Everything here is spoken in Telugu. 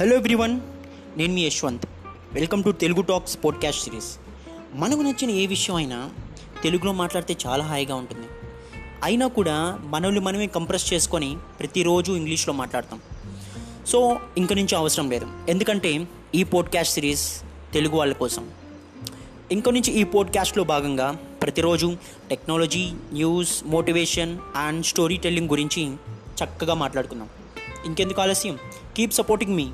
హలో ఎవ్రీవన్ నేను మీ Yashwant. Welcome to Telugu talks podcast series మనకు నచ్చిన ఏ విషయం అయినా తెలుగులో మాట్లాడితే చాలా హాయిగా ఉంటుంది. అయినా కూడా మనల్ని మనమే కంప్రెస్ చేసుకొని ప్రతిరోజు ఇంగ్లీష్లో మాట్లాడతాం. సో ఇంక నుంచి అవసరం లేదు. ఎందుకంటే ఈ పోడ్కాస్ట్ సిరీస్ తెలుగు వాళ్ళ కోసం. ఇంక నుంచి ఈ పోడ్కాస్ట్లో భాగంగా ప్రతిరోజు technology news motivation and story telling గురించి చక్కగా మాట్లాడుకుందాం. ఇంకెందుకు ఆలస్యం? కీప్ సపోర్టింగ్ మీ